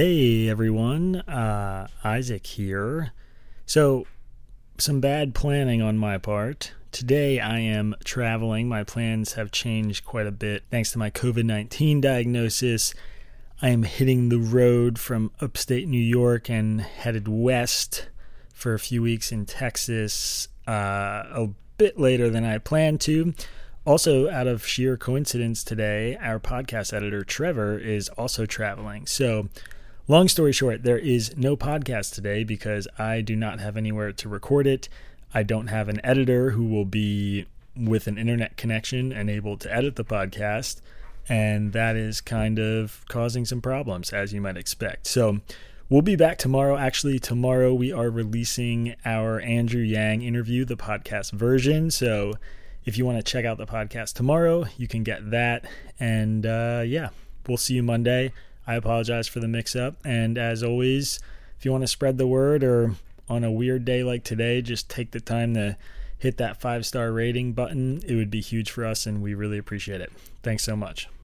Hey everyone, uh, Isaac here. So, some bad planning on my part. Today I am traveling. My plans have changed quite a bit thanks to my COVID 19 diagnosis. I am hitting the road from upstate New York and headed west for a few weeks in Texas uh, a bit later than I planned to. Also, out of sheer coincidence today, our podcast editor, Trevor, is also traveling. So, Long story short, there is no podcast today because I do not have anywhere to record it. I don't have an editor who will be with an internet connection and able to edit the podcast. And that is kind of causing some problems, as you might expect. So, we'll be back tomorrow. Actually, tomorrow we are releasing our Andrew Yang interview, the podcast version. So, if you want to check out the podcast tomorrow, you can get that. And uh, yeah, we'll see you Monday. I apologize for the mix up. And as always, if you want to spread the word or on a weird day like today, just take the time to hit that five star rating button. It would be huge for us, and we really appreciate it. Thanks so much.